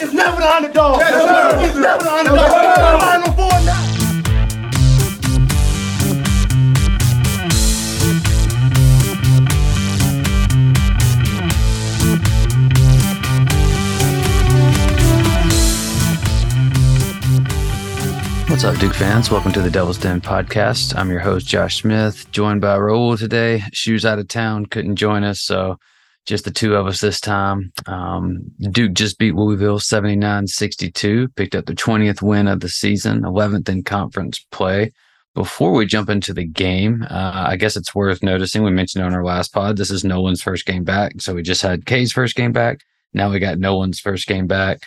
is never the underdog. Yes, He's never the underdog. Final four now. What's up, Duke fans? Welcome to the Devil's Den podcast. I'm your host, Josh Smith, joined by Raul today. Shoes out of town, couldn't join us, so just the two of us this time. Um, Duke just beat Louisville 79 62, picked up the 20th win of the season, 11th in conference play. Before we jump into the game, uh, I guess it's worth noticing we mentioned on our last pod, this is Nolan's first game back. So we just had K's first game back. Now we got Nolan's first game back.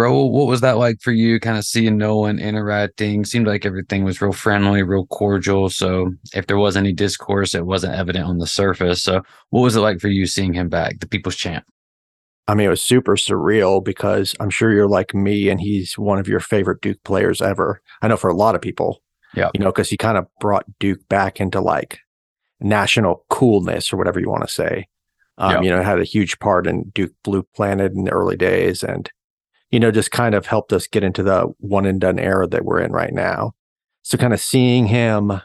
Raul, what was that like for you? Kind of seeing Nolan interacting. Seemed like everything was real friendly, real cordial. So if there was any discourse, it wasn't evident on the surface. So what was it like for you seeing him back, the people's champ? I mean, it was super surreal because I'm sure you're like me and he's one of your favorite Duke players ever. I know for a lot of people. Yeah. You know, because he kind of brought Duke back into like national coolness or whatever you want to say. Um, Yeah. You know, had a huge part in Duke Blue Planet in the early days and, you know, just kind of helped us get into the one and done era that we're in right now. So kind of seeing him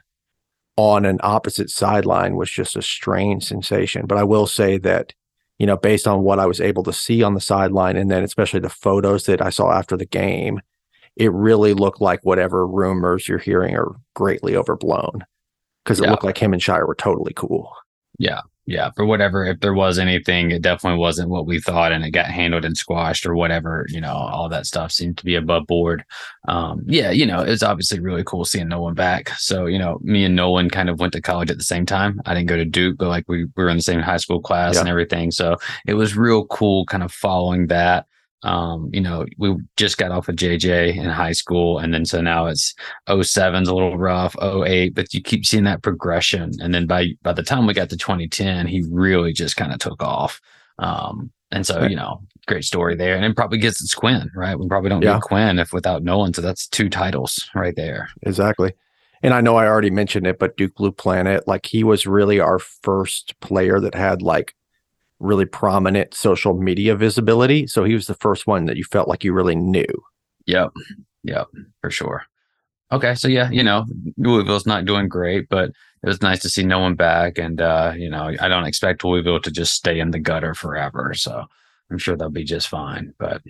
on an opposite sideline was just a strange sensation. But I will say that, you know, based on what I was able to see on the sideline and then especially the photos that I saw after the game, it really looked like whatever rumors you're hearing are greatly overblown. Because it Yeah. looked like him and Scheyer were totally cool. Yeah. Yeah. For whatever, if there was anything, it definitely wasn't what we thought and it got handled and squashed or whatever, you know, all that stuff seemed to be above board. Um, yeah, you know, it's obviously really cool seeing Nolan back. So, you know, me and Nolan kind of went to college at the same time. I didn't go to Duke, but like we, we were in the same high school class Yeah. and everything. So it was real cool kind of following that. Um, you know, we just got off of JJ in high school, and then so now it's 07's a little rough, 08, but you keep seeing that progression. And then by by the time we got to 2010, he really just kind of took off. Um, and so, you know, great story there. And it probably gets its Quinn, right? We probably don't Yeah. get Quinn if without Nolan. So that's two titles right there. Exactly. And I know I already mentioned it, but Duke Blue Planet, like he was really our first player that had like really prominent social media visibility. So he was the first one that you felt like you really knew. Yep. Yep. For sure. Okay. So yeah, you know, Louisville's not doing great, but it was nice to see Nolan back. And uh, you know, I don't expect Louisville to just stay in the gutter forever. So I'm sure they'll be just fine. But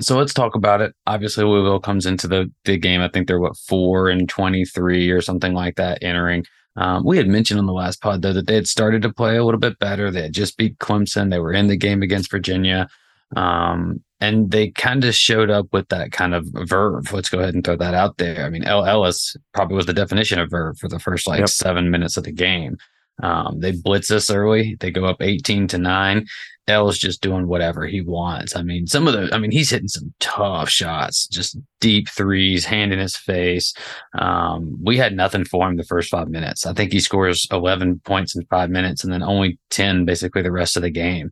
so let's talk about it. Obviously, Louisville comes into the the game. I think they're what four and twenty three or something like that entering. Um, we had mentioned on the last pod though that they had started to play a little bit better. They had just beat Clemson. They were in the game against Virginia. Um, and they kind of showed up with that kind of verve. Let's go ahead and throw that out there. I mean, El Ellis probably was the definition of verve for the first like Yep. seven minutes of the game. Um, they blitz us early. They go up 18 to nine. El's just doing whatever he wants. I mean, some of the, I mean, he's hitting some tough shots, just deep threes, hand in his face. Um, we had nothing for him the first five minutes. I think he scores 11 points in five minutes and then only 10 basically the rest of the game.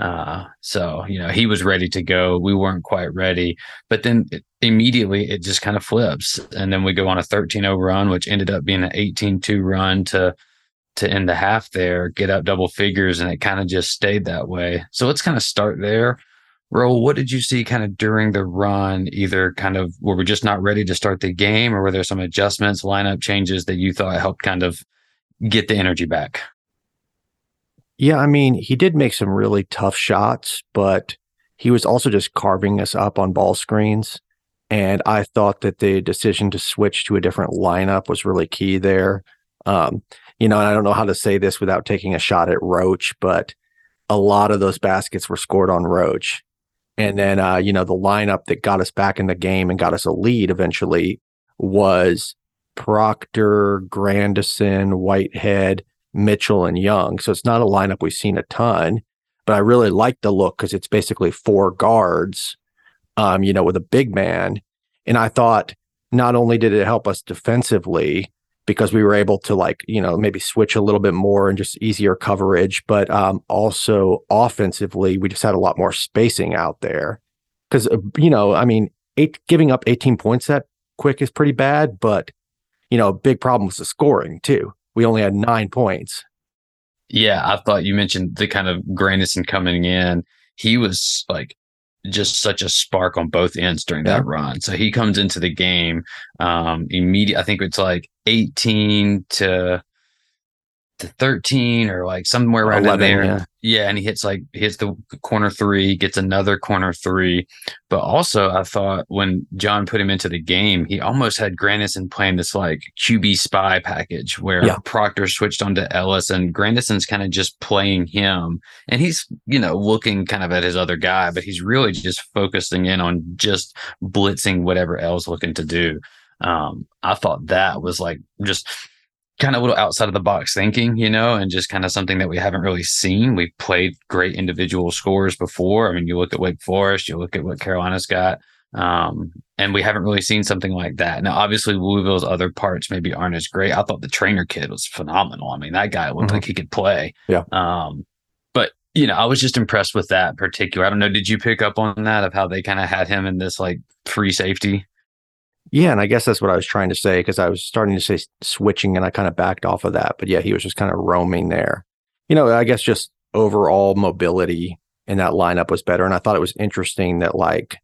Uh, so, you know, he was ready to go. We weren't quite ready, but then it, immediately it just kind of flips. And then we go on a 13 0 run, which ended up being an 18 2 run to, to end the half there, get up double figures, and it kind of just stayed that way. So let's kind of start there. Ro, what did you see kind of during the run? Either kind of were we just not ready to start the game, or were there some adjustments, lineup changes that you thought helped kind of get the energy back? Yeah, I mean, he did make some really tough shots, but he was also just carving us up on ball screens. And I thought that the decision to switch to a different lineup was really key there. Um, you know, and I don't know how to say this without taking a shot at Roach, but a lot of those baskets were scored on Roach. And then, uh, you know, the lineup that got us back in the game and got us a lead eventually was Proctor, Grandison, Whitehead, Mitchell, and Young. So it's not a lineup we've seen a ton, but I really like the look because it's basically four guards, um, you know, with a big man. And I thought not only did it help us defensively because we were able to like, you know, maybe switch a little bit more and just easier coverage, but um, also offensively, we just had a lot more spacing out there. Because, you know, I mean, eight, giving up 18 points that quick is pretty bad, but, you know, a big problem was the scoring too. We only had nine points. Yeah, I thought you mentioned the kind of Grandison coming in. He was like just such a spark on both ends during Yeah. that run. So he comes into the game um immediate. I think it's like 18 to to 13 or like somewhere around in 11, there. yeah. Yeah, and he hits like he hits the corner three, gets another corner three. But also, I thought when Jon put him into the game, he almost had Grandison playing this like QB spy package where Yeah. Proctor switched onto Ellis and Grandison's kind of just playing him. And he's, you know, looking kind of at his other guy, but he's really just focusing in on just blitzing whatever El's looking to do. Um, I thought that was like just kind of a little outside of the box thinking, you know, and just kind of something that we haven't really seen. We've played great individual scores before. I mean, you look at Wake Forest, you look at what Carolina's got, um, and we haven't really seen something like that. Now, obviously, Louisville's other parts maybe aren't as great. I thought the Traynor kid was phenomenal. I mean, that guy looked Mhm. like he could play. Yeah. Um, but you know, I was just impressed with that particular. I don't know. Did you pick up on that of how they kind of had him in this like free safety? Yeah, and I guess that's what I was trying to say because I was starting to say switching and I kind of backed off of that. But yeah, he was just kind of roaming there. You know, I guess just overall mobility in that lineup was better. And I thought it was interesting that like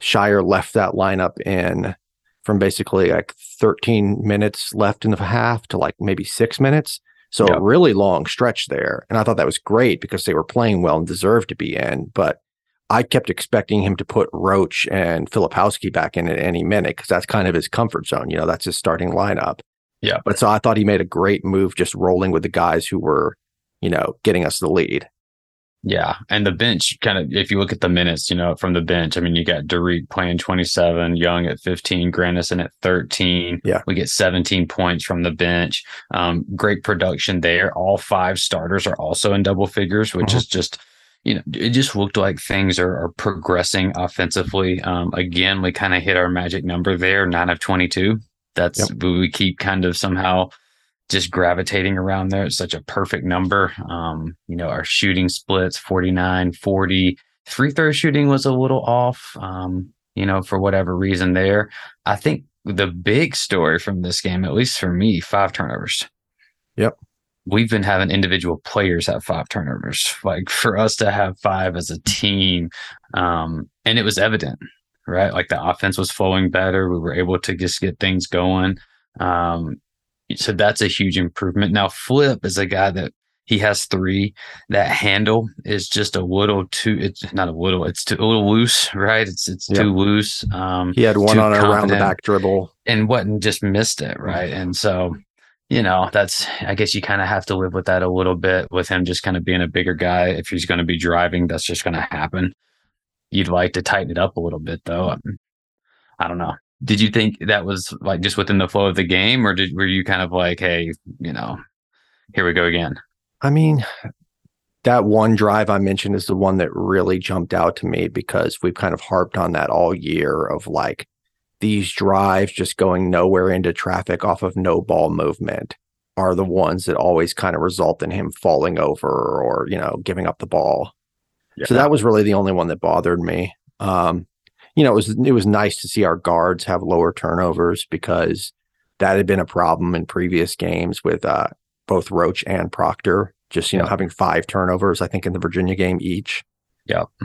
Scheyer left that lineup in from basically like 13 minutes left in the half to like maybe six minutes. So a really long stretch there. And I thought that was great because they were playing well and deserved to be in. But I kept expecting him to put Roach and Filipowski back in at any minute because that's kind of his comfort zone. You know, that's his starting lineup. Yeah. But so I thought he made a great move just rolling with the guys who were, you know, getting us the lead. Yeah, and the bench kind of if you look at the minutes, you know, from the bench, I mean, you got Dariq playing 27, Young at 15, Grandison at 13. Yeah. we get 17 points from the bench. Um, great production there. All five starters are also in double figures, which Mhm. is just you know, it just looked like things are, are progressing offensively. Um, again, we kind of hit our magic number there, nine of 22. That's we we keep kind of somehow just gravitating around there. It's such a perfect number. Um, you know, our shooting splits 49, 40. Free throw shooting was a little off, um, you know, for whatever reason there. I think the big story from this game, at least for me, five turnovers. Yep. We've been having individual players have five turnovers. Like for us to have five as a team, um, and it was evident, right? Like the offense was flowing better. We were able to just get things going. Um, so that's a huge improvement. Now, Flip is a guy that he has three. That handle is just a little too. It's not a little. It's too, a little loose, right? It's it's Yeah. too loose. Um, He had one on a around the back dribble. and what and just missed it, right? And so, you know, that's I guess you kind of have to live with that a little bit with him just kind of being a bigger guy. If he's going to be driving, that's just going to happen. You'd like to tighten it up a little bit, though. I don't know. Did you think that was like just within the flow of the game, or did were you kind of like, hey, you know, here we go again? I mean, that one drive I mentioned is the one that really jumped out to me because we've kind of harped on that all year of like these drives just going nowhere into traffic off of no ball movement are the ones that always kind of result in him falling over or, you know, giving up the ball. So that was really the only one that bothered me. Um, you know, it was it was nice to see our guards have lower turnovers because that had been a problem in previous games with uh, both Roach and Proctor. Just you know having five turnovers, I think in the Virginia game each.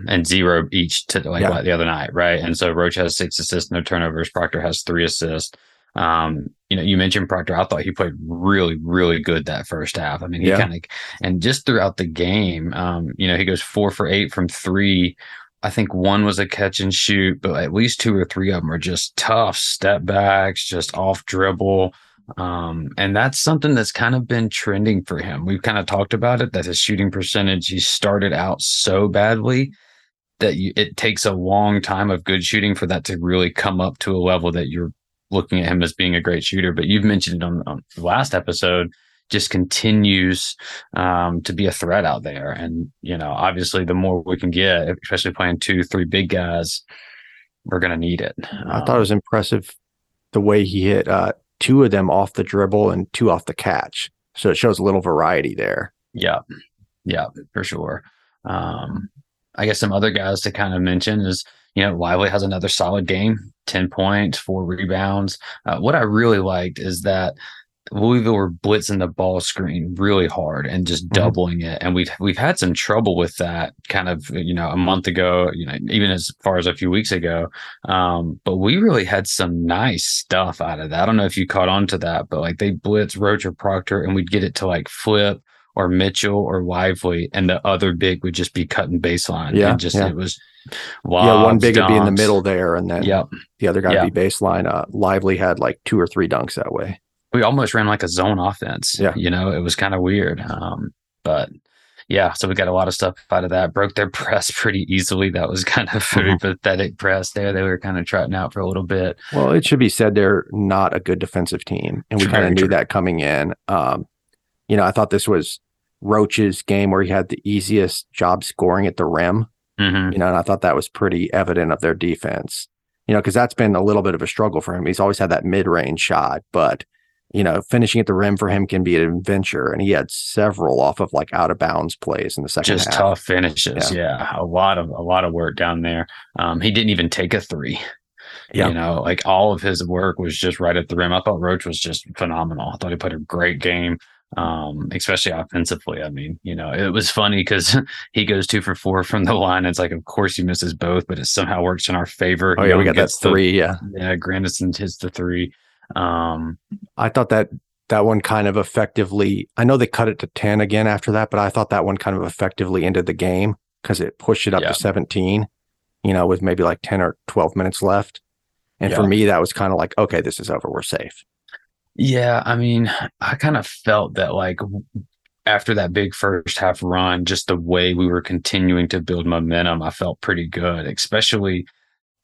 And zero each to like Yeah. the other night, right? And so Roach has six assists, no turnovers. Proctor has three assists. Um, you know, you mentioned Proctor. I thought he played really, really good that first half. I mean, he Yeah. kind of and just throughout the game, um, you know, he goes four for eight from three. I think one was a catch and shoot, but at least two or three of them are just tough step backs, just off dribble. Um, and that's something that's kind of been trending for him. We've kind of talked about it that his shooting percentage, he started out so badly that you, it takes a long time of good shooting for that to really come up to a level that you're looking at him as being a great shooter. But you've mentioned it on, on the last episode, just continues um, to be a threat out there. And, you know, obviously the more we can get, especially playing two, three big guys, we're going to need it. I thought it was impressive the way he hit uh, two of them off the dribble and two off the catch. So it shows a little variety there. Yeah. Yeah, for sure. Um, I guess some other guys to kind of mention is, you know, Lively has another solid game, 10 points, four rebounds. Uh, what I really liked is that Louisville were blitzing the ball screen really hard and just Mhm. doubling it, and we've we've had some trouble with that kind of you know a month ago, you know even as far as a few weeks ago. Um, but we really had some nice stuff out of that. I don't know if you caught on to that, but like they blitz Roach or Proctor, and we'd get it to like Flip or Mitchell or Lively, and the other big would just be cutting baseline. Yeah, and just yeah. it was yeah, one big would be in the middle there, and then Yep. the other guy Yeah. would be baseline. Uh, Lively had like two or three dunks that way. We almost ran like a zone offense. Yeah. You know, it was kind of weird. Um, but yeah, so we got a lot of stuff out of that. Broke their press pretty easily. That was kind of pretty Mm-hmm. pathetic press there. They were kind of trotting out for a little bit. Well, it should be said they're not a good defensive team, and we kind of knew that coming in. Um, you know, I thought this was Roach's game where he had the easiest job scoring at the rim. hmm You know, and I thought that was pretty evident of their defense. You know, because that's been a little bit of a struggle for him. He's always had that mid-range shot, but you know, finishing at the rim for him can be an adventure, and he had several off of like out of bounds plays in the second Just half. tough finishes. Yeah. A lot of, a lot of work down there. Um, he didn't even take a three. Yeah. You know, like all of his work was just right at the rim. I thought Roach was just phenomenal. I thought he put a great game, um, especially offensively. I mean, you know, it was funny because he goes two for four from the line. It's like, of course, he misses both, but it somehow works in our favor. Oh yeah, we got that gets the- three. yeah, yeah, Grandison hits the three. Um, I thought that that one kind of effectively. I know they cut it to ten again after that, but I thought that one kind of effectively ended the game because it pushed it up Yeah. to seventeen. You know, with maybe like ten or twelve minutes left. And for me, that was kind of like, okay, this is over. We're safe. Yeah, I mean, I kind of felt that like after that big first half run, just the way we were continuing to build momentum, I felt pretty good. Especially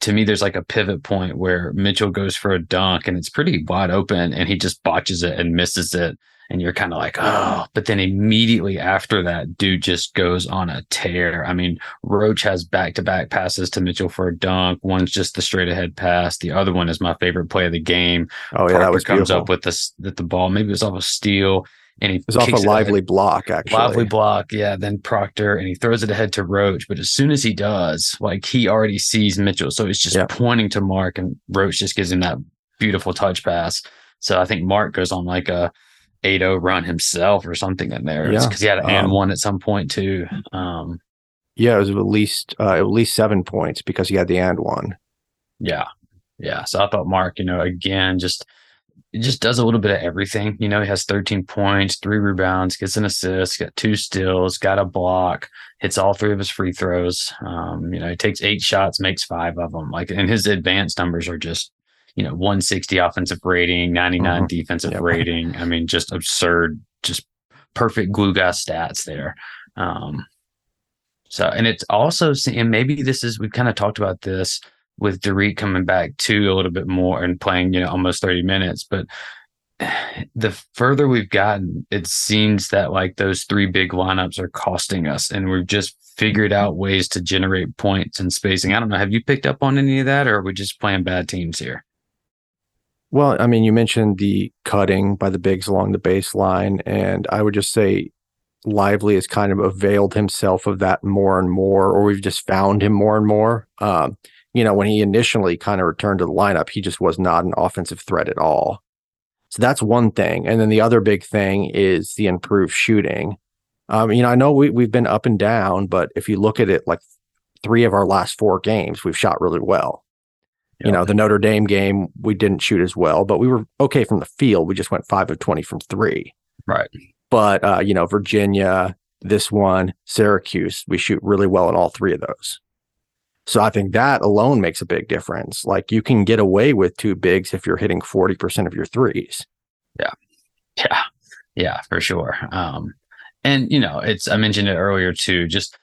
to me, there's like a pivot point where Mitchell goes for a dunk and it's pretty wide open and he just botches it and misses it. And you're kind of like, oh, but then immediately after that, dude just goes on a tear. I mean, Roach has back to back passes to Mitchell for a dunk. One's just the straight ahead pass. The other one is my favorite play of the game. Oh yeah, that Parker was comes beautiful. up with this with the ball. Maybe it was off a steal, and he it was off a Lively ahead- block, actually. Lively block. Yeah, then Proctor, and he throws it ahead to Roach. But as soon as he does, like he already sees Mitchell, so he's just Yeah. pointing to Mark, and Roach just gives him that beautiful touch pass. So I think Mark goes on like a 8-0 run himself or something in there. Yeah. because he had an and Um, one at some point too. Um, Yeah, it was at least uh, at least seven points because he had the and one. Yeah. Yeah. So I thought Mark, you know, again, just it just does a little bit of everything. You know, he has 13 points, three rebounds, gets an assist, got two steals, got a block, hits all three of his free throws. Um, you know, he takes eight shots, makes five of them. Like, and his advanced numbers are just, you know, 160 offensive rating, 99 Mhm. defensive Yep. rating. I mean, just absurd, just perfect glue guy stats there. Um, so, and it's also, and maybe this is, we've kind of talked about this with Dariq coming back too a little bit more and playing, you know, almost 30 minutes. But the further we've gotten, it seems that like those three big lineups are costing us and we've just figured out ways to generate points and spacing. I don't know. Have you picked up on any of that or are we just playing bad teams here? Well, I mean, you mentioned the cutting by the bigs along the baseline, and I would just say Lively has kind of availed himself of that more and more, or we've just found him more and more. Um, you know, when he initially kind of returned to the lineup, he just was not an offensive threat at all. So that's one thing. And then the other big thing is the improved shooting. Um, you know, I know we, we've been up and down, but if you look at it, like three of our last four games, we've shot really well. You know, the Notre Dame game, we didn't shoot as well, but we were okay from the field. We just went five of 20 from three. Right. But, uh, you know, Virginia, this one, Syracuse, we shoot really well in all three of those. So I think that alone makes a big difference. Like you can get away with two bigs if you're hitting 40% of your threes. Yeah. Yeah, Yeah, for sure. Um, and you know, it's I mentioned it earlier too, just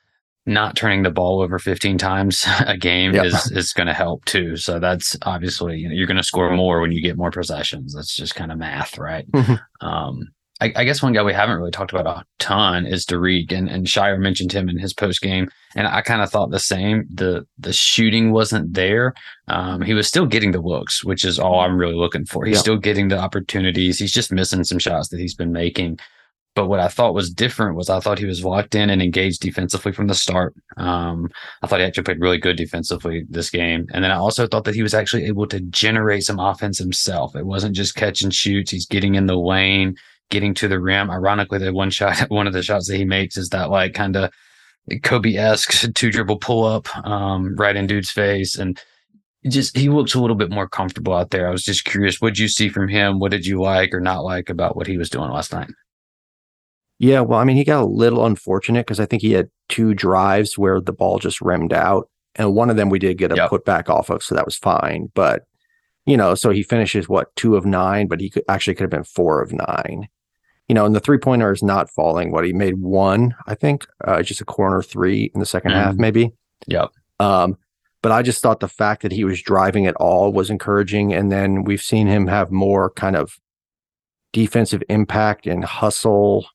not turning the ball over 15 times a game Yep. is is going to help too. So that's obviously you know, you're going to score more when you get more possessions. That's just kind of math, right? Mhm. um, I, I guess one guy we haven't really talked about a ton is Dariq, and and Scheyer mentioned him in his post game, and I kind of thought the same. the The shooting wasn't there. Um, he was still getting the looks, which is all I'm really looking for. He's Yeah. still getting the opportunities. He's just missing some shots that he's been making. but what I thought was different was I thought he was locked in and engaged defensively from the start. Um, I thought he actually played really good defensively this game. And then I also thought that he was actually able to generate some offense himself. It wasn't just catch and shoots. He's getting in the lane, getting to the rim. Ironically, the one shot, one of the shots that he makes is that like kind of Kobe esque two dribble pull up um, right in dude's face. And just he looks a little bit more comfortable out there. I was just curious, what did you see from him? What did you like or not like about what he was doing last night? Yeah, well, I mean, he got a little unfortunate because I think he had two drives where the ball just rimmed out, and one of them we did get a Yep. put back off of, so that was fine. But you know, so he finishes what two of nine, but he could actually could have been four of nine. You know, and the three pointer is not falling. What he made one, I think, uh, just a corner three in the 2nd half, Mhm. maybe. Yep. Um, but I just thought the fact that he was driving at all was encouraging, and then we've seen him have more kind of defensive impact and hustle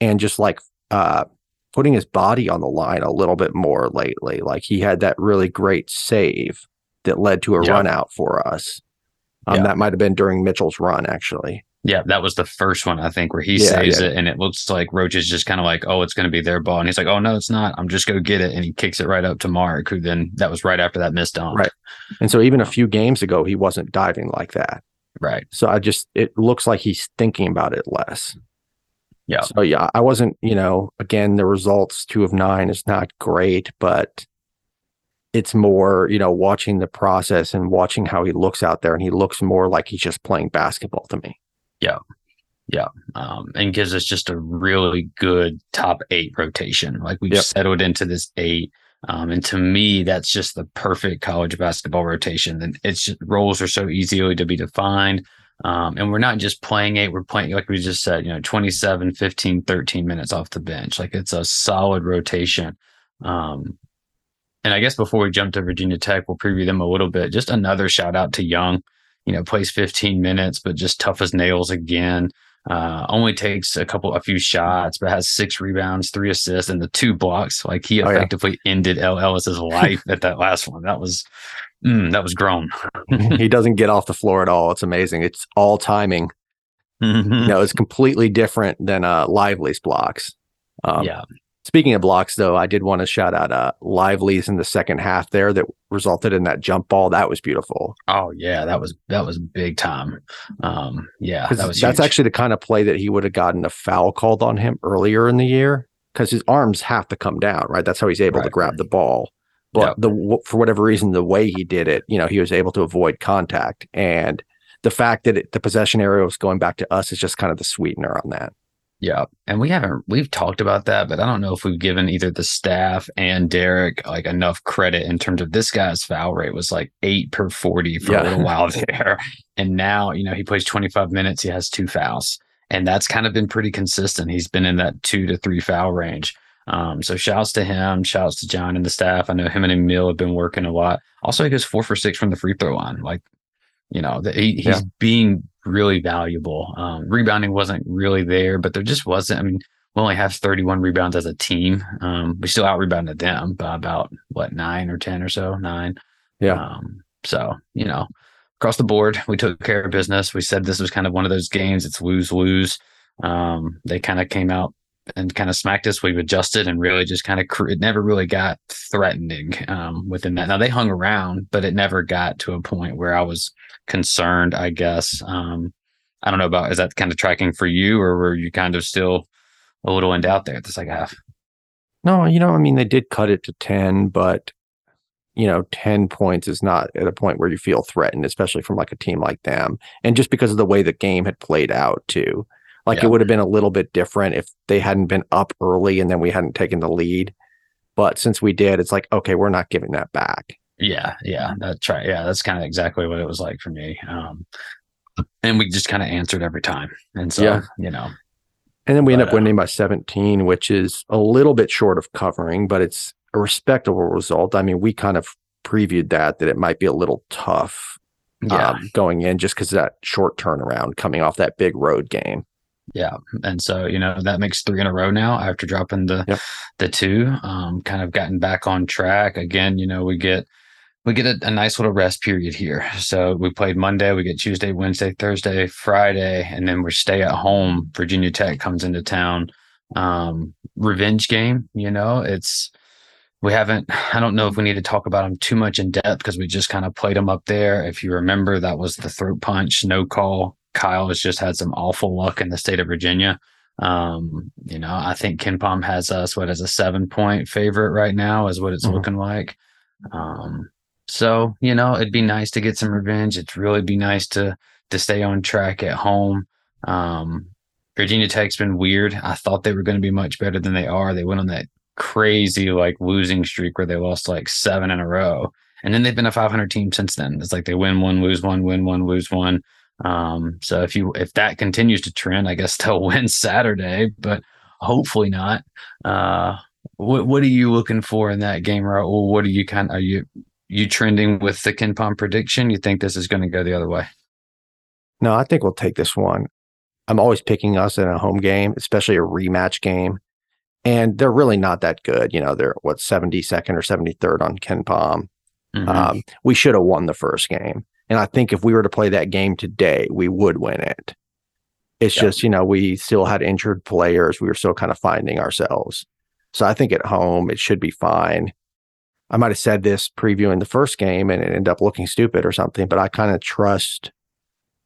and just like uh putting his body on the line a little bit more lately. Like he had that really great save that led to a Yeah. run out for us. Um, Yeah. That might have been during Mitchell's run, actually. Yeah, that was the first one I think where he Yeah, saves yeah. it, and it looks like Roach is just kind of like, "Oh, it's going to be their ball," and he's like, "Oh no, it's not. I'm just going to get it," and he kicks it right up to Mark, who then that was right after that missed dunk. Right. And so even a few games ago, he wasn't diving like that. right. So I just, it looks like he's thinking about it less. Yeah. So yeah, I wasn't, you know, again, the results two of nine is not great, but it's more, you know, watching the process and watching how he looks out there. And he looks more like he's just playing basketball to me. Um, and gives us just a really good top eight rotation. Like we've Yep. settled into this eight. Um, and to me, that's just the perfect college basketball rotation. And it's just, roles are so easily to be defined. Um, and we're not just playing eight, we're playing, like we just said, you know, 27, 15, 13 minutes off the bench. Like it's a solid rotation. Um, and I guess before we jump to Virginia Tech, we'll preview them a little bit. Just another shout out to Young, you know, plays 15 minutes, but just tough as nails again. Uh, only takes a couple, a few shots, but has six rebounds, three assists, and the two blocks. Like he Oh, yeah. effectively ended El Ellis's life at that last one. That was, mm, that was grown. he doesn't get off the floor at all. It's amazing. It's all timing. You know, it's completely different than uh Lively's blocks. Um, yeah, Speaking of blocks, though, I did want to shout out uh, Lively's in the second half there that resulted in that jump ball. That was beautiful. Oh yeah, that was that was big time. Um, yeah, that was that's huge. actually the kind of play that he would have gotten a foul called on him earlier in the year because his arms have to come down, right? That's how he's able to grab the ball. But Yep. the for whatever reason, the way he did it, you know, he was able to avoid contact, and the fact that it, the possession area was going back to us is just kind of the sweetener on that. Yeah. And we haven't, we've talked about that, but I don't know if we've given either the staff and Dereck like enough credit in terms of this guy's foul rate was like eight per 40 for Yeah. a little while there. And now, you know, he plays 25 minutes, he has two fouls. And that's kind of been pretty consistent. He's been in that two to three foul range. Um, so shouts to him, shouts to Jon and the staff. I know him and Amile have been working a lot. Also, he goes four for six from the free throw line. Like, you know, that he, he's Yeah. being really valuable. Um, rebounding wasn't really there, but there just wasn't. I mean, we only have 31 rebounds as a team. Um, we still out rebounded them by about what nine or 10 or so, nine. Yeah. Um, so, you know, across the board, we took care of business. We said this was kind of one of those games. It's lose lose. Um, they kind of came out and kind of smacked us. We've adjusted and really just kind of cr- it never really got threatening um, within that. Now they hung around, but it never got to a point where I was concerned. I guess um, I don't know about is that kind of tracking for you, or were you kind of still a little in doubt there at like half? No, you know, I mean, they did cut it to 10, but, you know, 10 points is not at a point where you feel threatened, especially from like a team like them. And just because of the way the game had played out, too. Like Yeah. it would have been a little bit different if they hadn't been up early and then we hadn't taken the lead. But since we did, it's like, okay, we're not giving that back. Yeah, yeah, that's right. Yeah, that's kind of exactly what it was like for me. Um, and we just kind of answered every time, and so Yeah. you know, And then we end up winning by 17, which is a little bit short of covering, but it's a respectable result. I mean, we kind of previewed that, that it might be a little tough yeah, um, going in just because that short turnaround coming off that big road game. Yeah, and so you know that makes three in a row now after dropping the Yep. the two. Um, kind of gotten back on track again. You know we get we get a, a, nice little rest period here. So we played Monday, we get Tuesday, Wednesday, Thursday, Friday, and then we stay at home. Virginia Tech comes into town. Um, revenge game, you know, it's we haven't i don't know if we need to talk about them too much in depth because we just kind of played them up there if you remember that was the throat punch no call kyle has just had some awful luck in the state of virginia um, you know i think KenPom has us what as a seven point favorite right now is what it's mm-hmm. looking like um, so you know it'd be nice to get some revenge it'd really be nice to to stay on track at home um, Virginia Tech's been weird. I thought they were going to be much better than they are. They went on that crazy like losing streak where they lost like seven in a row. And then they've been a 500 team since then. It's like they win one, lose one, win one, lose one. Um, so if you if that continues to trend, I guess they'll win Saturday, but hopefully not. Uh, what what are you looking for in that game, Raul? What are you kind? of, Are you you trending with the KenPom prediction? You think this is going to go the other way? No, I think we'll take this one. I'm always picking us in a home game, especially a rematch game and they're really not that good. You know, they're what 72nd or 73rd on KenPom. Mm-hmm. Um, we should have won the first game. And I think if we were to play that game today, we would win it. It's just, you know, we still had injured players. We were still kind of finding ourselves. So I think at home, it should be fine. I might have said this previewing the first game and it ended up looking stupid or something, but I kind of trust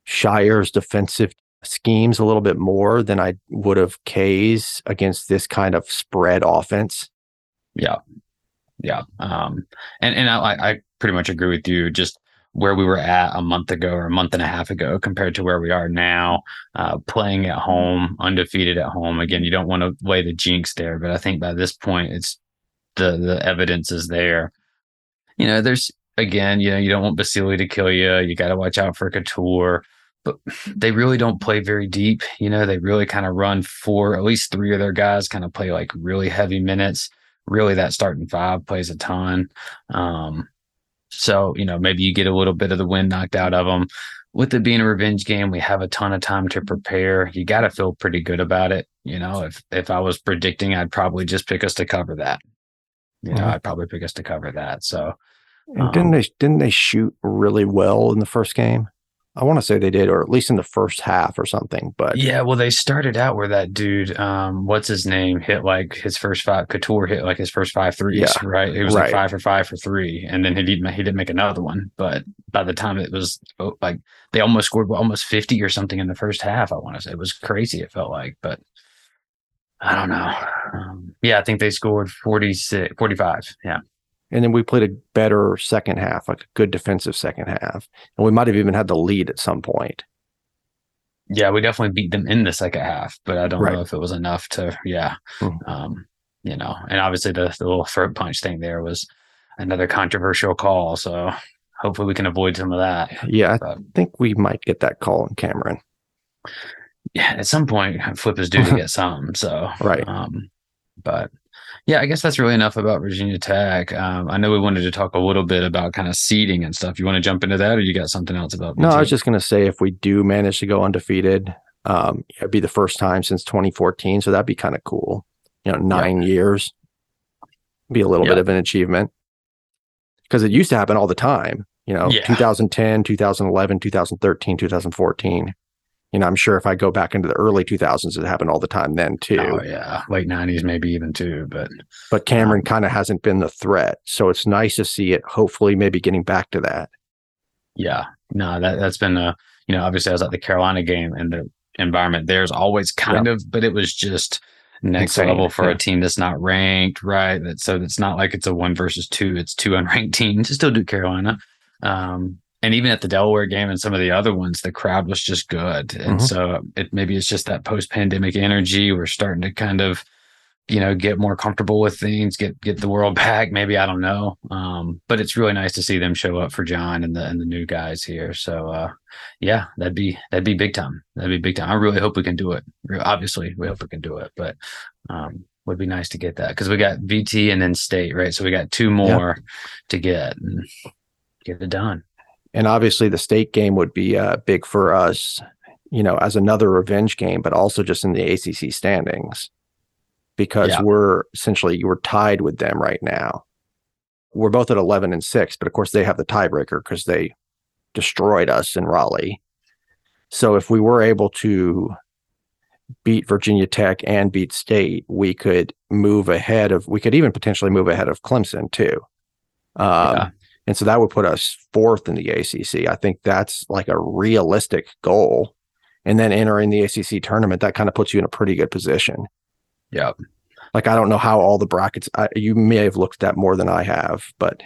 Scheyer's defensive schemes a little bit more than I would have K's against this kind of spread offense. Yeah. Yeah. Um, and, and I, I pretty much agree with you. Just where we were at a month ago or a month and a half ago compared to where we are now, uh, playing at home, undefeated at home. Again, you don't want to lay the jinx there, but I think by this point, it's the, the evidence is there. You know, there's, again, you know, you don't want Basile to kill you. You got to watch out for Cattoor. but they really don't play very deep. You know, they really kind of run four, at least three of their guys kind of play like really heavy minutes. Really, that starting five plays a ton. Um, so, you know, maybe you get a little bit of the wind knocked out of them. With it being a revenge game, we have a ton of time to prepare. You got to feel pretty good about it. You know, if if I was predicting, I'd probably just pick us to cover that. You know, mm-hmm. I'd probably pick us to cover that. So, um, didn't they didn't they shoot really well in the first game? I want to say they did, or at least in the first half or something. But yeah, well, they started out where that dude, um, what's his name, hit like his first five. Cattoor hit like his first five threes, yeah, right? He was right. like five for five for three, and then he didn't he didn't make another one. But by the time it was oh, like they almost scored almost fifty or something in the first half. I want to say it was crazy. It felt like, but I don't know. Um, yeah, I think they scored 46, 45. Yeah. And then we played a better second half, like a good defensive second half. And we might have even had the lead at some point. Yeah, we definitely beat them in the second half, but I don't right. know if it was enough to, yeah. Mm-hmm. Um, you know, and obviously the, the little throat punch thing there was another controversial call. So hopefully we can avoid some of that. Yeah, I think we might get that call in Cameron. Yeah, at some point, Flip is due to get some. So, right. Um, but yeah, I guess that's really enough about Virginia Tech. Um, I know we wanted to talk a little bit about kind of seeding and stuff. You want to jump into that, or you got something else about? No, I was just going to say if we do manage to go undefeated, um, it'd be the first time since 2014, so that'd be kind of cool. You know, nine yep. years, be a little yep. bit of an achievement because it used to happen all the time. You know, yeah. 2010, 2011, 2013, 2014 you know, I'm sure if I go back into the early 2000s, it happened all the time then too. Oh yeah, late 90s maybe even too. But but Cameron um, kind of hasn't been the threat, so it's nice to see it. Hopefully, maybe getting back to that. Yeah, no, that that's been a you know obviously I was at the Carolina game and the environment there's always kind yeah. of, but it was just next Insane. level for yeah. a team that's not ranked, right? That so it's not like it's a one versus two; it's two unranked teams. To still do Carolina. Um, and even at the Delaware game and some of the other ones, the crowd was just good. And mm-hmm. so it maybe it's just that post pandemic energy. We're starting to kind of, you know, get more comfortable with things, get get the world back. Maybe I don't know. Um, but it's really nice to see them show up for Jon and the and the new guys here. So uh, yeah, that'd be that'd be big time. That'd be big time. I really hope we can do it. Obviously, we hope we can do it, but um, would be nice to get that because we got VT and then state, right? So we got two more yep. to get and get it done and obviously the state game would be uh, big for us, you know, as another revenge game, but also just in the ACC standings because yeah. we're essentially we're tied with them right now. we're both at 11 and 6, but of course they have the tiebreaker because they destroyed us in Raleigh. So if we were able to beat Virginia Tech and beat State, we could move ahead of, we could even potentially move ahead of Clemson too. Um, Yeah. And so that would put us fourth in the ACC. I think that's like a realistic goal. And then entering the ACC tournament, that kind of puts you in a pretty good position. Yeah. Like, I don't know how all the brackets, I, you may have looked at more than I have, but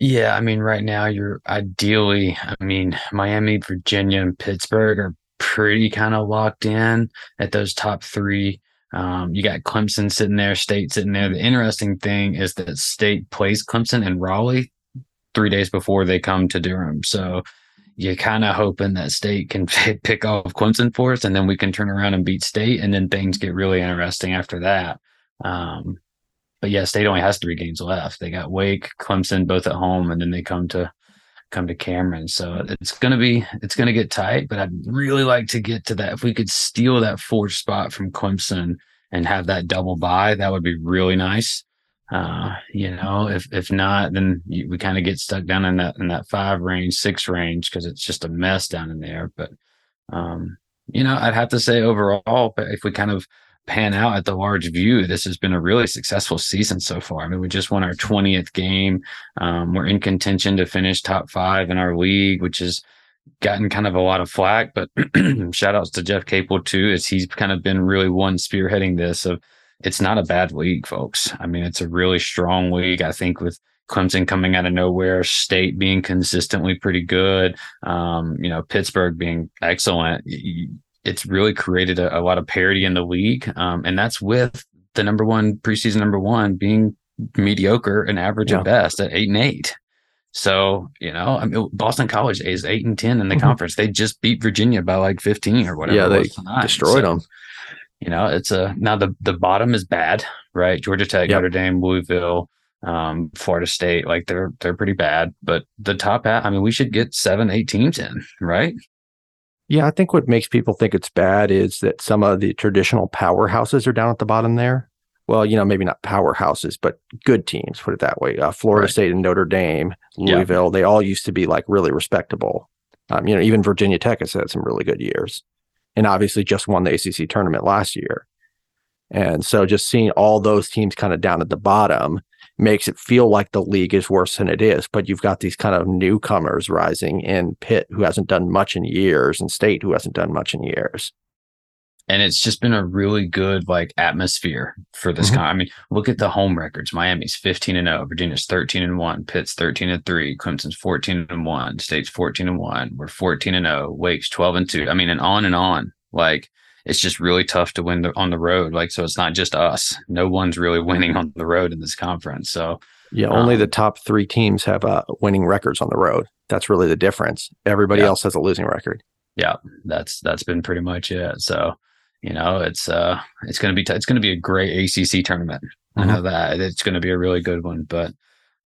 Yeah, I mean, right now you're ideally, I mean, Miami, Virginia, and Pittsburgh are pretty kind of locked in at those top three. Um, you got Clemson sitting there, State sitting there. The interesting thing is that State plays Clemson and Raleigh three days before they come to Durham. So you're kind of hoping that State can pick off Clemson for us, and then we can turn around and beat State, and then things get really interesting after that. Um, but yeah, State only has three games left. They got Wake, Clemson, both at home, and then they come to come to Cameron. So it's gonna be it's gonna get tight. But I'd really like to get to that. If we could steal that fourth spot from Clemson and have that double bye, that would be really nice. Uh, you know, if if not, then you, we kind of get stuck down in that in that five range, six range because it's just a mess down in there. But um, you know, I'd have to say overall, if we kind of pan out at the large view, this has been a really successful season so far. I mean, we just won our 20th game. Um, we're in contention to finish top five in our league, which has gotten kind of a lot of flack. But shout outs to Jeff Capel too, as he's kind of been really one spearheading this of it's not a bad league, folks. I mean, it's a really strong league. I think with Clemson coming out of nowhere, State being consistently pretty good, um, you know, Pittsburgh being excellent. It's really created a, a lot of parity in the league, um, and that's with the number one preseason number one being mediocre and average Yeah. at best at eight and eight. So you know, I mean, Boston College is eight and ten in the Mhm. conference. They just beat Virginia by like fifteen or whatever. yeah, they destroyed So, them. You know, it's a now the the bottom is bad, right? Georgia Tech, Yep. Notre Dame, Louisville, um, Florida State, like they're they're pretty bad. But the top half, I mean, we should get seven, eight teams in, right? Yeah, I think what makes people think it's bad is that some of the traditional powerhouses are down at the bottom there. Well, you know, maybe not powerhouses, but good teams, put it that way. Uh, Florida Right. State and Notre Dame, Yeah. Louisville, they all used to be like really respectable. Um, you know, even Virginia Tech has had some really good years and obviously just won the ACC tournament last year. And so just seeing all those teams kind of down at the bottom makes it feel like the league is worse than it is. But you've got these kind of newcomers rising in Pitt, who hasn't done much in years, and State, who hasn't done much in years. And it's just been a really good like atmosphere for this Mhm. kind. I mean, look at the home records. Miami's 15 and 0, Virginia's 13 and 1, Pitt's 13 and 3, Clemson's 14 and 1, State's 14 and 1, we're 14 and 0, Wake's 12 and 2. I mean, and on and on. Like it's just really tough to win the, on the road. Like so it's not just us. No one's really winning on the road in this conference. So Yeah, only Um, the top three teams have uh, winning records on the road. That's really the difference. Everybody Yeah. else has a losing record. Yeah that's that's been pretty much it. So, you know, it's uh it's gonna be t- it's gonna be a great ACC tournament. I know that it's gonna be a really good one, but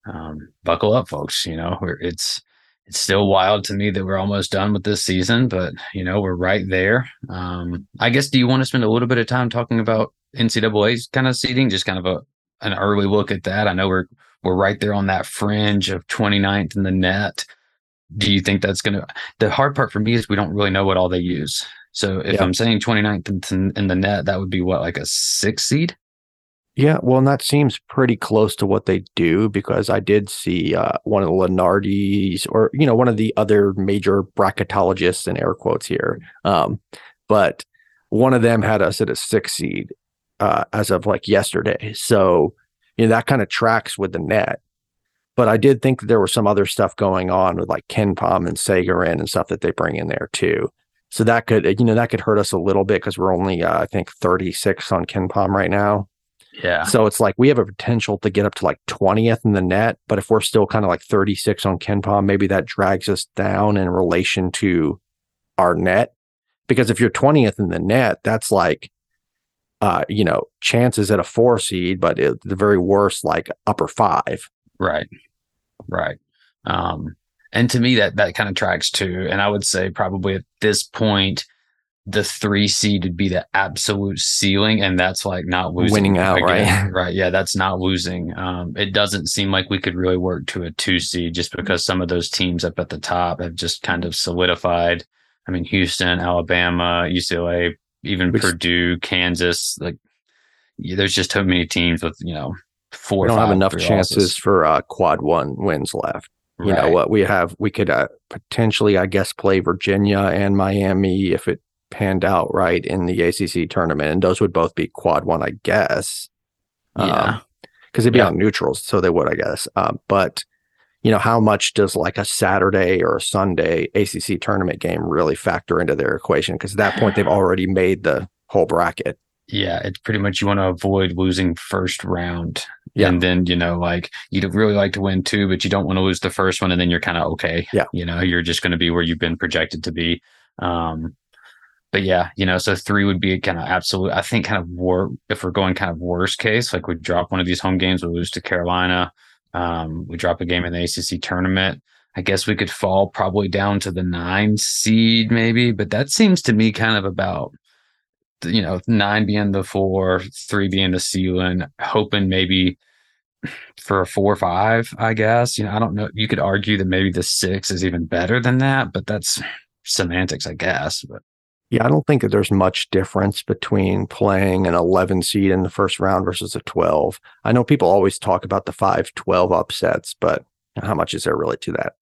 um buckle up, folks. You know, we're it's it's still wild to me that we're almost done with this season, but you know, we're right there. Um, I guess do you want to spend a little bit of time talking about NCAA's kind of seating, just kind of a an early look at that? I know we're we're right there on that fringe of 29th in the NET. Do you think that's gonna the hard part for me is we don't really know what all they use. So if Yeah. I'm saying 29th in, in the NET, that would be what, like a six seed? Yeah, well, and that seems pretty close to what they do because I did see uh, one of the Lunardi's or, you know, one of the other major bracketologists in air quotes here. Um, but one of them had us at a six seed uh, as of like yesterday. So, you know, that kind of tracks with the NET. But I did think that there was some other stuff going on with like KenPom and Sagarin and stuff that they bring in there too. So that could, you know, that could hurt us a little bit because we're only, uh, I think, 36 on KenPom right now. Yeah. So it's like we have a potential to get up to like 20th in the NET, but if we're still kind of like 36 on KenPom, maybe that drags us down in relation to our NET. Because if you're 20th in the NET, that's like, uh, you know, chances at a four seed, but at the very worst, like upper five. Right. Right. Um, and to me that that kind of tracks too. And I would say probably at this point, the three seed would be the absolute ceiling, and that's like not losing, Winning out, right? Right. Yeah, that's not losing. Um, it doesn't seem like we could really work to a two seed just because some of those teams up at the top have just kind of solidified. I mean, Houston, Alabama, UCLA, even Which- Purdue, Kansas. Like, yeah, there's just too many teams with you know four. We don't have enough chances losses. for uh, quad one wins left. You know what we have? We could uh, potentially, I guess, play Virginia and Miami if it panned out right in the ACC tournament, and those would both be quad one, I guess. Yeah. because they'd be Yeah. on neutrals, so they would, I guess. Uh, but you know, how much does like a Saturday or a Sunday ACC tournament game really factor into their equation? Because at that point, they've already made the whole bracket. Yeah, it's pretty much you want to avoid losing first round. Yeah. And then, you know, like you'd really like to win two, but you don't want to lose the first one. And then you're kind of okay. Yeah. You know, you're just going to be where you've been projected to be. Um, but yeah, you know, so three would be kind of absolute. I think kind of war if we're going kind of worst case, like we drop one of these home games, we lose to Carolina. Um, we drop a game in the ACC tournament. I guess we could fall probably down to the nine seed, maybe, but that seems to me kind of about you know, nine being the four, three being the ceiling, hoping maybe for a four or five, I guess. You know, I don't know. You could argue that maybe the six is even better than that, but that's semantics, I guess. But Yeah, I don't think that there's much difference between playing an 11 seed in the first round versus a 12. I know people always talk about the 5 12 upsets, but how much is there really to that?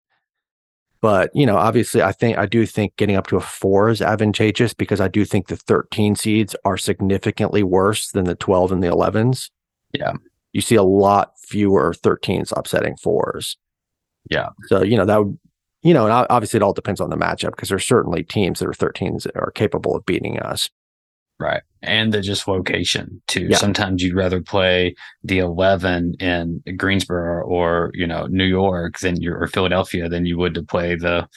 But, you know, obviously, I think I do think getting up to a four is advantageous because I do think the 13 seeds are significantly worse than the 12 and the 11s. Yeah. You see a lot fewer 13s upsetting fours. Yeah. So, you know, that would, you know, and obviously it all depends on the matchup because there's certainly teams that are 13s that are capable of beating us. Right. And the just location too. Yeah. Sometimes you'd rather play the 11 in Greensboro or, you know, New York than you or Philadelphia than you would to play the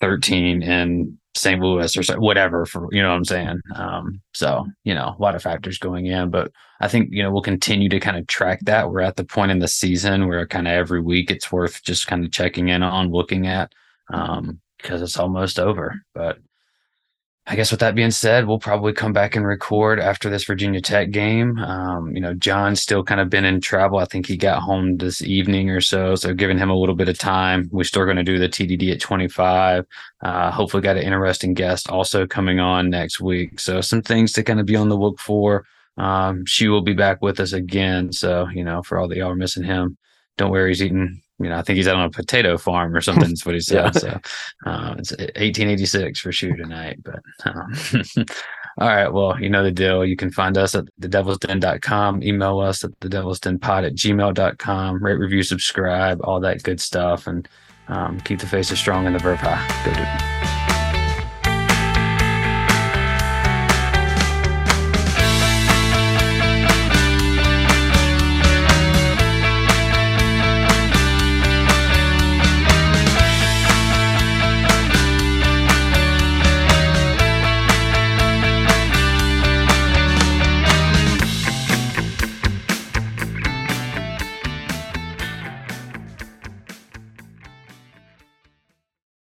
13 in St. Louis or so, whatever for, you know what I'm saying? Um, so, you know, a lot of factors going in, but I think, you know, we'll continue to kind of track that. We're at the point in the season where kind of every week it's worth just kind of checking in on, looking at, um, because it's almost over. But I guess with that being said, we'll probably come back and record after this Virginia Tech game. Um, you know, John's still kind of been in travel. I think he got home this evening or so, so giving him a little bit of time. We're still going to do the TDD at 25. Uh, hopefully, got an interesting guest also coming on next week. So some things to kind of be on the look for. Um, she will be back with us again. So you know, for all that y'all are missing him, don't worry, he's eating. You know, I think he's out on a potato farm or something. Is what he said. Yeah. So uh, it's 1886 for shoe tonight. But um, all right, well, you know the deal. You can find us at thedevilsden.com, email us at thedevilsdenpod at gmail.com, rate, review, subscribe, all that good stuff, and um, keep the faces strong and the verb high. Go do.